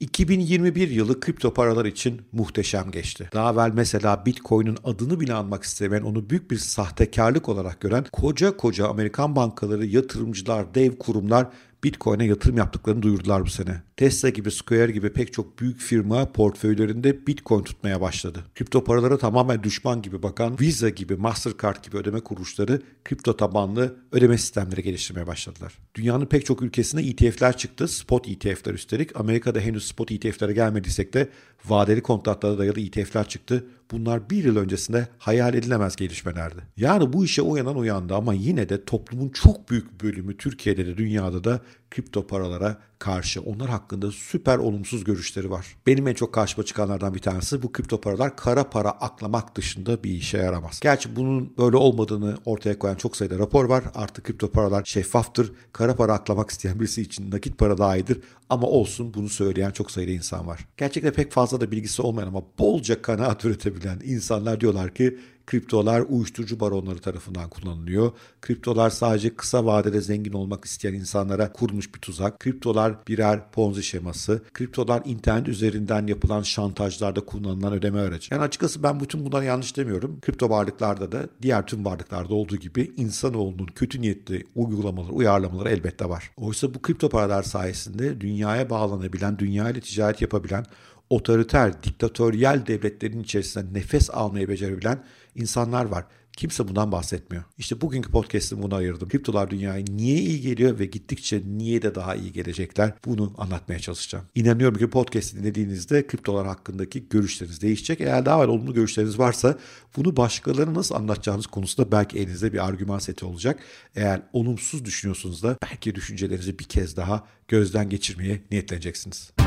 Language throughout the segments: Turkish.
2021 yılı kripto paralar için muhteşem geçti. Daha evvel mesela Bitcoin'in adını bile anmak istemeyen, onu büyük bir sahtekarlık olarak gören koca koca Amerikan bankaları, yatırımcılar, dev kurumlar Bitcoin'e yatırım yaptıklarını duyurdular bu sene. Tesla gibi, Square gibi pek çok büyük firma portföylerinde Bitcoin tutmaya başladı. Kripto paralara tamamen düşman gibi bakan Visa gibi, Mastercard gibi ödeme kuruluşları kripto tabanlı ödeme sistemleri geliştirmeye başladılar. Dünyanın pek çok ülkesinde ETF'ler çıktı. Spot ETF'ler üstelik. Amerika'da henüz spot ETF'lere gelmediysek de vadeli kontratlara dayalı ETF'ler çıktı. Bunlar bir yıl öncesinde hayal edilemez gelişmelerdi. Yani bu işe uyanan uyandı ama yine de toplumun çok büyük bölümü Türkiye'de de dünyada da kripto paralara karşı onlar hakkında süper olumsuz görüşleri var. Benim en çok karşıma çıkanlardan bir tanesi bu kripto paralar kara para aklamak dışında bir işe yaramaz. Gerçi bunun böyle olmadığını ortaya koyan çok sayıda rapor var. Artık kripto paralar şeffaftır. Kara para aklamak isteyen birisi için nakit para daha iyidir. Ama olsun bunu söyleyen çok sayıda insan var. Gerçekten pek fazla da bilgisi olmayan ama bolca kanaat üretebilen insanlar diyorlar ki Kriptolar uyuşturucu baronları tarafından kullanılıyor. Kriptolar sadece kısa vadede zengin olmak isteyen insanlara kurmuş bir tuzak. Kriptolar birer ponzi şeması. Kriptolar internet üzerinden yapılan şantajlarda kullanılan ödeme aracı. Yani açıkçası ben bütün bunları yanlış demiyorum. Kripto varlıklarda da diğer tüm varlıklarda olduğu gibi insanoğlunun kötü niyetli uygulamaları, uyarlamaları elbette var. Oysa bu kripto paralar sayesinde dünyaya bağlanabilen, dünyayla ticaret yapabilen otoriter, diktatöryel devletlerin içerisinde nefes almayı becerebilen insanlar var. Kimse bundan bahsetmiyor. İşte bugünkü podcast'ımı buna ayırdım. Kriptolar dünyaya niye iyi geliyor ve gittikçe niye de daha iyi gelecekler bunu anlatmaya çalışacağım. İnanıyorum ki podcast'i dinlediğinizde kriptolar hakkındaki görüşleriniz değişecek. Eğer daha olumlu görüşleriniz varsa bunu başkalarına nasıl anlatacağınız konusunda belki elinizde bir argüman seti olacak. Eğer olumsuz düşünüyorsunuz da belki düşüncelerinizi bir kez daha gözden geçirmeye niyetleneceksiniz.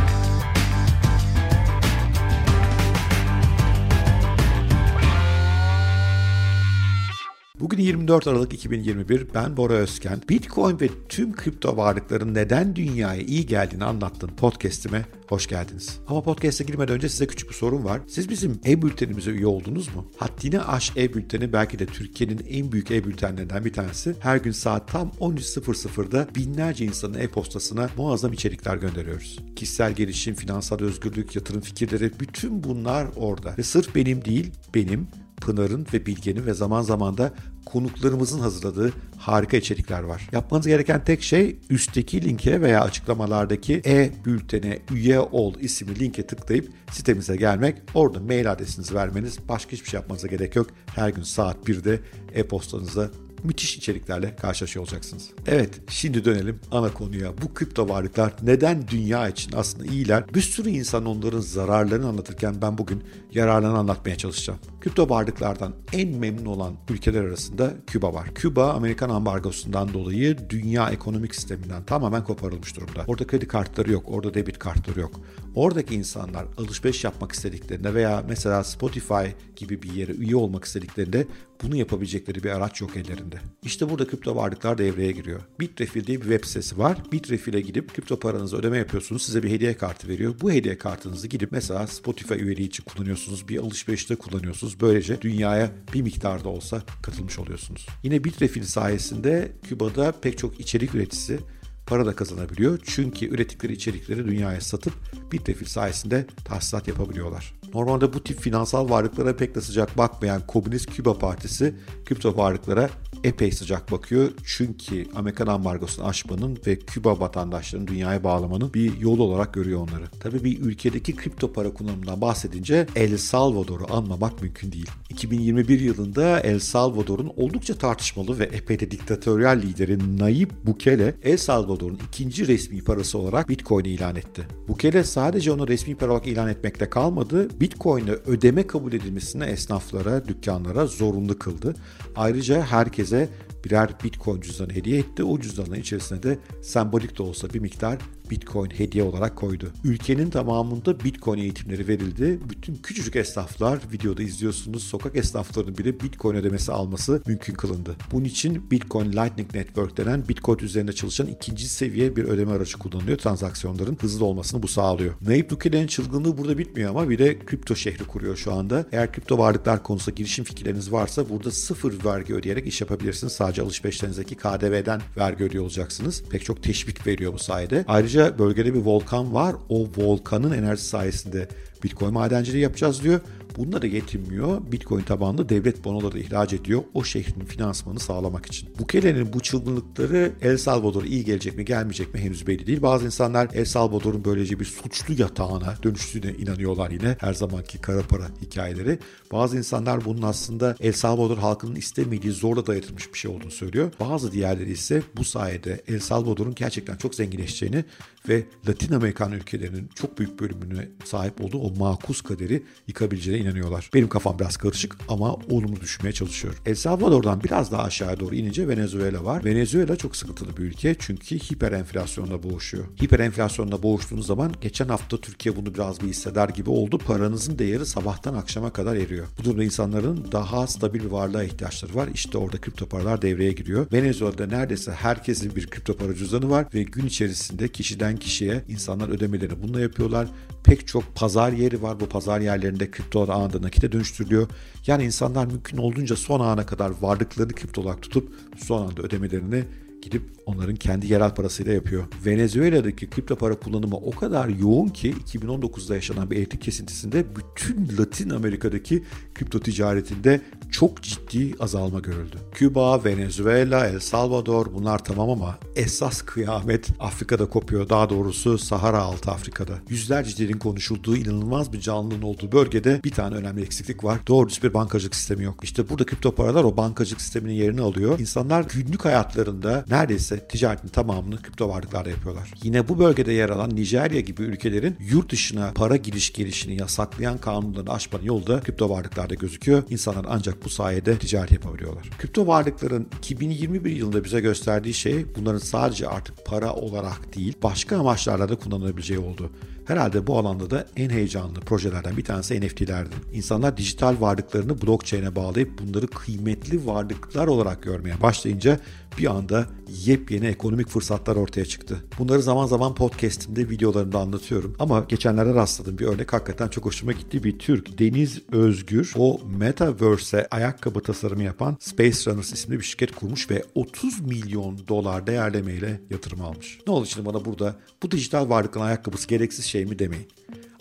Bugün 24 Aralık 2021. Ben Bora Özken. Bitcoin ve tüm kripto varlıkların neden dünyaya iyi geldiğini anlattığım podcast'ime hoş geldiniz. Ama podcast'e girmeden önce size küçük bir sorum var. Siz bizim e-bültenimize üye oldunuz mu? Haddini aş e-bülteni belki de Türkiye'nin en büyük e-bültenlerinden bir tanesi. Her gün saat tam 13.00'da binlerce insanın e-postasına muazzam içerikler gönderiyoruz. Kişisel gelişim, finansal özgürlük, yatırım fikirleri bütün bunlar orada. Ve sırf benim değil, benim Pınar'ın ve Bilge'nin ve zaman zaman da konuklarımızın hazırladığı harika içerikler var. Yapmanız gereken tek şey üstteki linke veya açıklamalardaki e-bültene üye ol isimli linke tıklayıp sitemize gelmek. Orada mail adresinizi vermeniz. Başka hiçbir şey yapmanıza gerek yok. Her gün saat 1'de e-postanıza müthiş içeriklerle karşılaşıyor olacaksınız. Evet şimdi dönelim ana konuya. Bu kripto varlıklar neden dünya için aslında iyiler? Bir sürü insan onların zararlarını anlatırken ben bugün yararlarını anlatmaya çalışacağım. Kripto varlıklardan en memnun olan ülkeler arasında Küba var. Küba Amerikan ambargosundan dolayı dünya ekonomik sisteminden tamamen koparılmış durumda. Orada kredi kartları yok, orada debit kartları yok. Oradaki insanlar alışveriş yapmak istediklerinde veya mesela Spotify gibi bir yere üye olmak istediklerinde bunu yapabilecekleri bir araç yok ellerinde. İşte burada kripto varlıklar devreye giriyor. Bitrefill diye bir web sitesi var. Bitrefill'e gidip kripto paranızı ödeme yapıyorsunuz. Size bir hediye kartı veriyor. Bu hediye kartınızı gidip mesela Spotify üyeliği için kullanıyorsunuz. Bir alışverişte kullanıyorsunuz. Böylece dünyaya bir miktarda olsa katılmış oluyorsunuz. Yine Bitrefill sayesinde Küba'da pek çok içerik üreticisi para da kazanabiliyor. Çünkü ürettikleri içerikleri dünyaya satıp Bitrefill sayesinde tahsilat yapabiliyorlar. Normalde bu tip finansal varlıklara pek de sıcak bakmayan Komünist Küba Partisi kripto varlıklara epey sıcak bakıyor. Çünkü Amerikan ambargosunu aşmanın ve Küba vatandaşlarının dünyaya bağlamanın bir yolu olarak görüyor onları. Tabii bir ülkedeki kripto para kullanımından bahsedince El Salvador'u anmamak mümkün değil. 2021 yılında El Salvador'un oldukça tartışmalı ve epey de diktatöryel lideri Nayib Bukele, El Salvador'un ikinci resmi parası olarak Bitcoin'i ilan etti. Bukele sadece onu resmi para olarak ilan etmekle kalmadı, Bitcoin'e ödeme kabul edilmesini esnaflara, dükkanlara zorunlu kıldı. Ayrıca herkese birer Bitcoin cüzdanı hediye etti. O cüzdanın içerisine de sembolik de olsa bir miktar Bitcoin hediye olarak koydu. Ülkenin tamamında Bitcoin eğitimleri verildi. Bütün küçücük esnaflar videoda izliyorsunuz sokak esnaflarının bile Bitcoin ödemesi alması mümkün kılındı. Bunun için Bitcoin Lightning Network denen Bitcoin üzerinde çalışan ikinci seviye bir ödeme aracı kullanılıyor. Transaksiyonların hızlı olmasını bu sağlıyor. Nayib Bukele'nin çılgınlığı burada bitmiyor ama bir de kripto şehri kuruyor şu anda. Eğer kripto varlıklar konusunda girişim fikirleriniz varsa burada sıfır vergi ödeyerek iş yapabilirsiniz. Sadece alışverişlerinizdeki KDV'den vergi ödüyor olacaksınız. Pek çok teşvik veriyor bu sayede. Ayrıca Ayrıca bölgede bir volkan var. O volkanın enerjisi sayesinde Bitcoin madenciliği yapacağız diyor. Bununla da yetinmiyor. Bitcoin tabanlı devlet bonoları ihraç ediyor o şehrin finansmanı sağlamak için. Bukele'nin bu çılgınlıkları El Salvador'a iyi gelecek mi gelmeyecek mi henüz belli değil. Bazı insanlar El Salvador'un böylece bir suçlu yatağına dönüştüğüne inanıyorlar yine her zamanki kara para hikayeleri. Bazı insanlar bunun aslında El Salvador halkının istemediği zorla dayatılmış bir şey olduğunu söylüyor. Bazı diğerleri ise bu sayede El Salvador'un gerçekten çok zenginleşeceğini ve Latin Amerikan ülkelerinin çok büyük bölümüne sahip olduğu o makus kaderi yıkabileceğine inanıyorlar. Benim kafam biraz karışık ama olumlu düşünmeye çalışıyorum. El Salvador'dan biraz daha aşağıya doğru inince Venezuela var. Venezuela çok sıkıntılı bir ülke çünkü hiper enflasyonla boğuşuyor. Hiper enflasyonla boğuştuğunuz zaman geçen hafta Türkiye bunu biraz bir hisseder gibi oldu. Paranızın değeri sabahtan akşama kadar eriyor. Bu durumda insanların daha stabil bir varlığa ihtiyaçları var. İşte orada kripto paralar devreye giriyor. Venezuela'da neredeyse herkesin bir kripto para cüzdanı var ve gün içerisinde kişiden kişiye insanlar ödemelerini bununla yapıyorlar. Pek çok pazar yeri var. Bu pazar yerlerinde kriptolar anında nakite dönüştürülüyor. Yani insanlar mümkün olduğunca son ana kadar varlıklarını kripto olarak tutup son anda ödemelerini gidip onların kendi yerel parasıyla yapıyor. Venezuela'daki kripto para kullanımı o kadar yoğun ki 2019'da yaşanan bir elektrik kesintisinde bütün Latin Amerika'daki kripto ticaretinde çok ciddi azalma görüldü. Küba, Venezuela, El Salvador bunlar tamam ama esas kıyamet Afrika'da kopuyor. Daha doğrusu Sahara altı Afrika'da. Yüzlerce dilin konuşulduğu inanılmaz bir canlının olduğu bölgede bir tane önemli eksiklik var. Doğru bir bankacılık sistemi yok. İşte burada kripto paralar o bankacılık sisteminin yerini alıyor. İnsanlar günlük hayatlarında neredeyse ticaretin tamamını kripto varlıklarla yapıyorlar. Yine bu bölgede yer alan Nijerya gibi ülkelerin yurt dışına para giriş gelişini yasaklayan kanunları aşmanın yolu da kripto varlıklarda gözüküyor. İnsanlar ancak bu sayede ticaret yapabiliyorlar. Kripto varlıkların 2021 yılında bize gösterdiği şey bunların sadece artık para olarak değil başka amaçlarla da kullanılabileceği oldu. Herhalde bu alanda da en heyecanlı projelerden bir tanesi NFT'lerdi. İnsanlar dijital varlıklarını blockchain'e bağlayıp bunları kıymetli varlıklar olarak görmeye başlayınca bir anda yepyeni ekonomik fırsatlar ortaya çıktı. Bunları zaman zaman podcast'imde, videolarımda anlatıyorum. Ama geçenlerde rastladığım bir örnek hakikaten çok hoşuma gitti. Bir Türk Deniz Özgür o Metaverse'e ayakkabı tasarımı yapan Space Runners isimli bir şirket kurmuş ve 30 milyon dolar değerlemeyle yatırım almış. Ne oldu şimdi bana burada bu dijital varlıkların ayakkabısı gereksiz şey mi demeyin.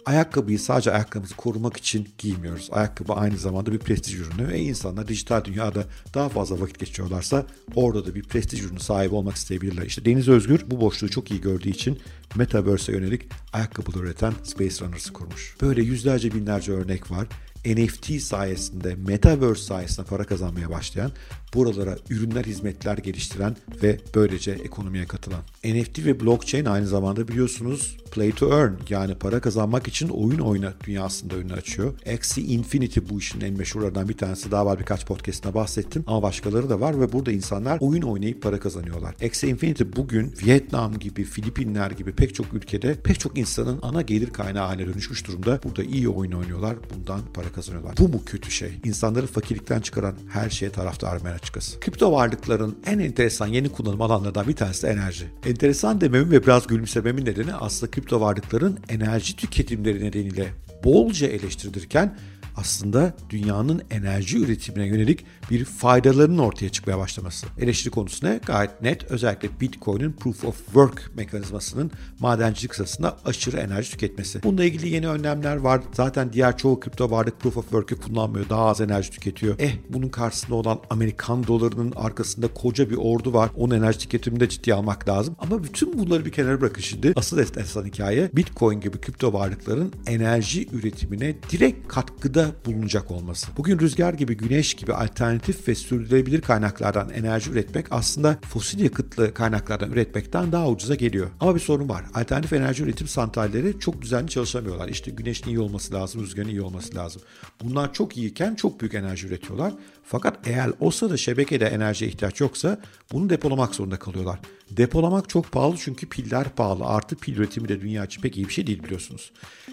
Ayakkabıyı sadece ayakkabımızı korumak için giymiyoruz. Ayakkabı aynı zamanda bir prestij ürünü ve insanlar dijital dünyada daha fazla vakit geçiriyorlarsa orada da bir prestij ürünü sahibi olmak isteyebilirler. İşte Deniz Özgür bu boşluğu çok iyi gördüğü için Metaverse'e yönelik ayakkabılar üreten Space Runners'ı kurmuş. Böyle yüzlerce binlerce örnek var. NFT sayesinde, Metaverse sayesinde para kazanmaya başlayan, buralara ürünler, hizmetler geliştiren ve böylece ekonomiye katılan. NFT ve blockchain aynı zamanda biliyorsunuz play to earn yani para kazanmak için oyun oyna dünyasında önünü açıyor. Axie Infinity bu işin en meşhurlarından bir tanesi. Daha var birkaç podcastında bahsettim ama başkaları da var ve burada insanlar oyun oynayıp para kazanıyorlar. Axie Infinity bugün Vietnam gibi, Filipinler gibi pek çok ülkede pek çok insanın ana gelir kaynağı haline dönüşmüş durumda. Burada iyi oyun oynuyorlar. Bundan para kazanıyorlar. Bu mu kötü şey? İnsanları fakirlikten çıkaran her şeye taraftarım ben açıkçası. Kripto varlıkların en enteresan yeni kullanım alanlarından bir tanesi de enerji. Enteresan dememin ve biraz gülümsememin nedeni aslında kripto varlıkların enerji tüketimleri nedeniyle bolca eleştirilirken aslında dünyanın enerji üretimine yönelik bir faydalarının ortaya çıkmaya başlaması. Eleştiri konusu ne? Gayet net. Özellikle Bitcoin'in Proof of Work mekanizmasının madencilik sırasında aşırı enerji tüketmesi. Bununla ilgili yeni önlemler var. Zaten diğer çoğu kripto varlık Proof of Work'ü kullanmıyor. Daha az enerji tüketiyor. Eh bunun karşısında olan Amerikan dolarının arkasında koca bir ordu var. Onun enerji tüketimini de ciddiye almak lazım. Ama bütün bunları bir kenara bırakın şimdi. Asıl enteresan hikaye Bitcoin gibi kripto varlıkların enerji üretimine direkt katkıda bulunacak olması. Bugün rüzgar gibi, güneş gibi alternatif ve sürdürülebilir kaynaklardan enerji üretmek aslında fosil yakıtlı kaynaklardan üretmekten daha ucuza geliyor. Ama bir sorun var. Alternatif enerji üretim santralleri çok düzenli çalışamıyorlar. İşte güneşin iyi olması lazım, rüzgarın iyi olması lazım. Bunlar çok iyiyken çok büyük enerji üretiyorlar. Fakat eğer o sırada şebekede enerjiye ihtiyaç yoksa bunu depolamak zorunda kalıyorlar. Depolamak çok pahalı çünkü piller pahalı. Artı pil üretimi de dünya için pek iyi bir şey değil biliyorsunuz.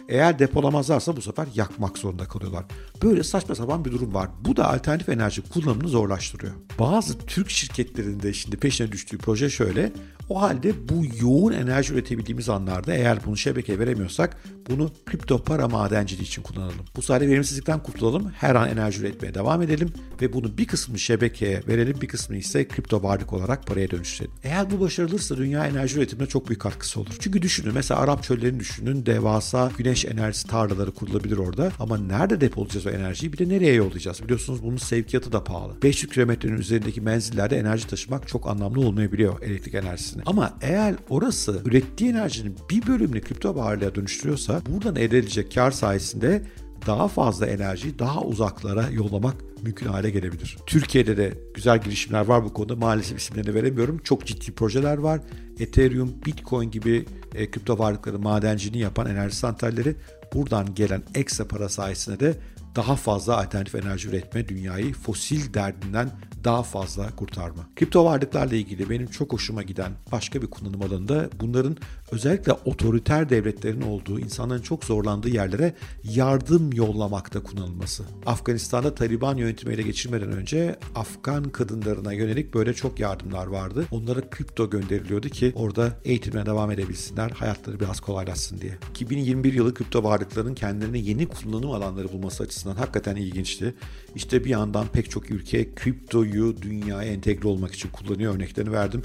Eğer depolamazlarsa bu sefer yakmak zorunda kalıyorlar. Böyle saçma sapan bir durum var. Bu da alternatif enerji kullanımını zorlaştırıyor. Bazı Türk şirketlerinde şimdi peşine düştüğü proje şöyle. O halde bu yoğun enerji üretebildiğimiz anlarda eğer bunu şebekeye veremiyorsak bunu kripto para madenciliği için kullanalım. Bu sayede verimsizlikten kurtulalım, her an enerji üretmeye devam edelim ve bunu bir kısmını şebekeye verelim, bir kısmını ise kripto varlık olarak paraya dönüştürelim. Eğer bu başarılırsa dünya enerji üretimine çok büyük katkısı olur. Çünkü düşünün mesela Arap çöllerini düşünün, devasa güneş enerjisi tarlaları kurulabilir orada ama nerede depolayacağız o enerjiyi bir de nereye yollayacağız? Biliyorsunuz bunun sevkiyatı da pahalı. 500 kilometrenin üzerindeki menzillerde enerji taşımak çok anlamlı olmayabiliyor elektrik enerjisini. Ama eğer orası ürettiği enerjinin bir bölümünü kripto varlığa dönüştürüyorsa buradan elde edilecek kar sayesinde daha fazla enerjiyi daha uzaklara yollamak mümkün hale gelebilir. Türkiye'de de güzel girişimler var bu konuda. Maalesef isimlerini veremiyorum. Çok ciddi projeler var. Ethereum, Bitcoin gibi e, kripto varlıkları madenciliğini yapan enerji santralleri buradan gelen ekstra para sayesinde de daha fazla alternatif enerji üretme, dünyayı fosil derdinden daha fazla kurtarma. Kripto varlıklarla ilgili benim çok hoşuma giden başka bir kullanım alanında bunların özellikle otoriter devletlerin olduğu, insanların çok zorlandığı yerlere yardım yollamakta kullanılması. Afganistan'da Taliban yönetimi ele geçirmeden önce Afgan kadınlarına yönelik böyle çok yardımlar vardı. Onlara kripto gönderiliyordu ki orada eğitimine devam edebilsinler, hayatları biraz kolaylaşsın diye. 2021 yılı kripto varlıkların kendilerine yeni kullanım alanları bulması açısından hakikaten ilginçti. İşte bir yandan pek çok ülke kriptoyu dünyaya entegre olmak için kullanıyor örneklerini verdim.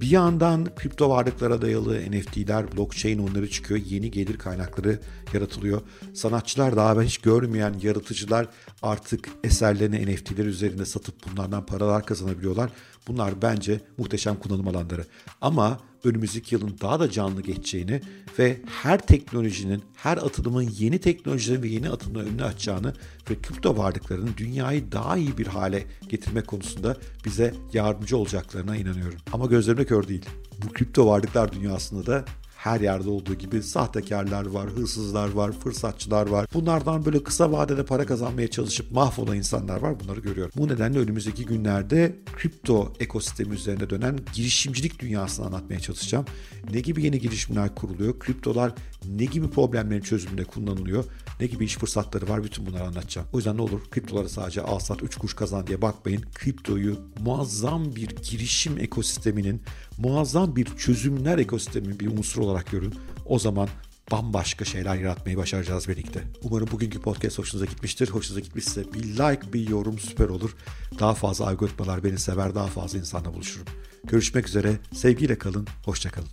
Bir yandan kripto varlıklara dayalı NFT'ler, blockchain onları çıkıyor. Yeni gelir kaynakları yaratılıyor. Sanatçılar daha ben hiç görmeyen yaratıcılar artık eserlerini NFT'ler üzerinde satıp bunlardan paralar kazanabiliyorlar. Bunlar bence muhteşem kullanım alanları. Ama önümüzdeki yılın daha da canlı geçeceğini ve her teknolojinin, her atılımın yeni teknolojilerin ve yeni atılımların önünü açacağını ve kripto varlıkların dünyayı daha iyi bir hale getirmek konusunda bize yardımcı olacaklarına inanıyorum. Ama gözlerime kör değil. Bu kripto varlıklar dünyasında da her yerde olduğu gibi sahtekarlar var, hırsızlar var, fırsatçılar var. Bunlardan böyle kısa vadede para kazanmaya çalışıp mahvolan insanlar var. Bunları görüyorum. Bu nedenle önümüzdeki günlerde kripto ekosistemi üzerinde dönen girişimcilik dünyasını anlatmaya çalışacağım. Ne gibi yeni girişimler kuruluyor? Kriptolar ne gibi problemlerin çözümünde kullanılıyor? Ne gibi iş fırsatları var? Bütün bunları anlatacağım. O yüzden ne olur kriptoları sadece al sat 3 kuş kazan diye bakmayın. Kriptoyu muazzam bir girişim ekosisteminin, muazzam bir çözümler ekosisteminin bir unsuru olarak görün. O zaman bambaşka şeyler yaratmayı başaracağız birlikte. Umarım bugünkü podcast hoşunuza gitmiştir. Hoşunuza gitmişse bir like, bir yorum süper olur. Daha fazla algoritmalar beni sever, daha fazla insanla buluşurum. Görüşmek üzere, sevgiyle kalın, hoşçakalın.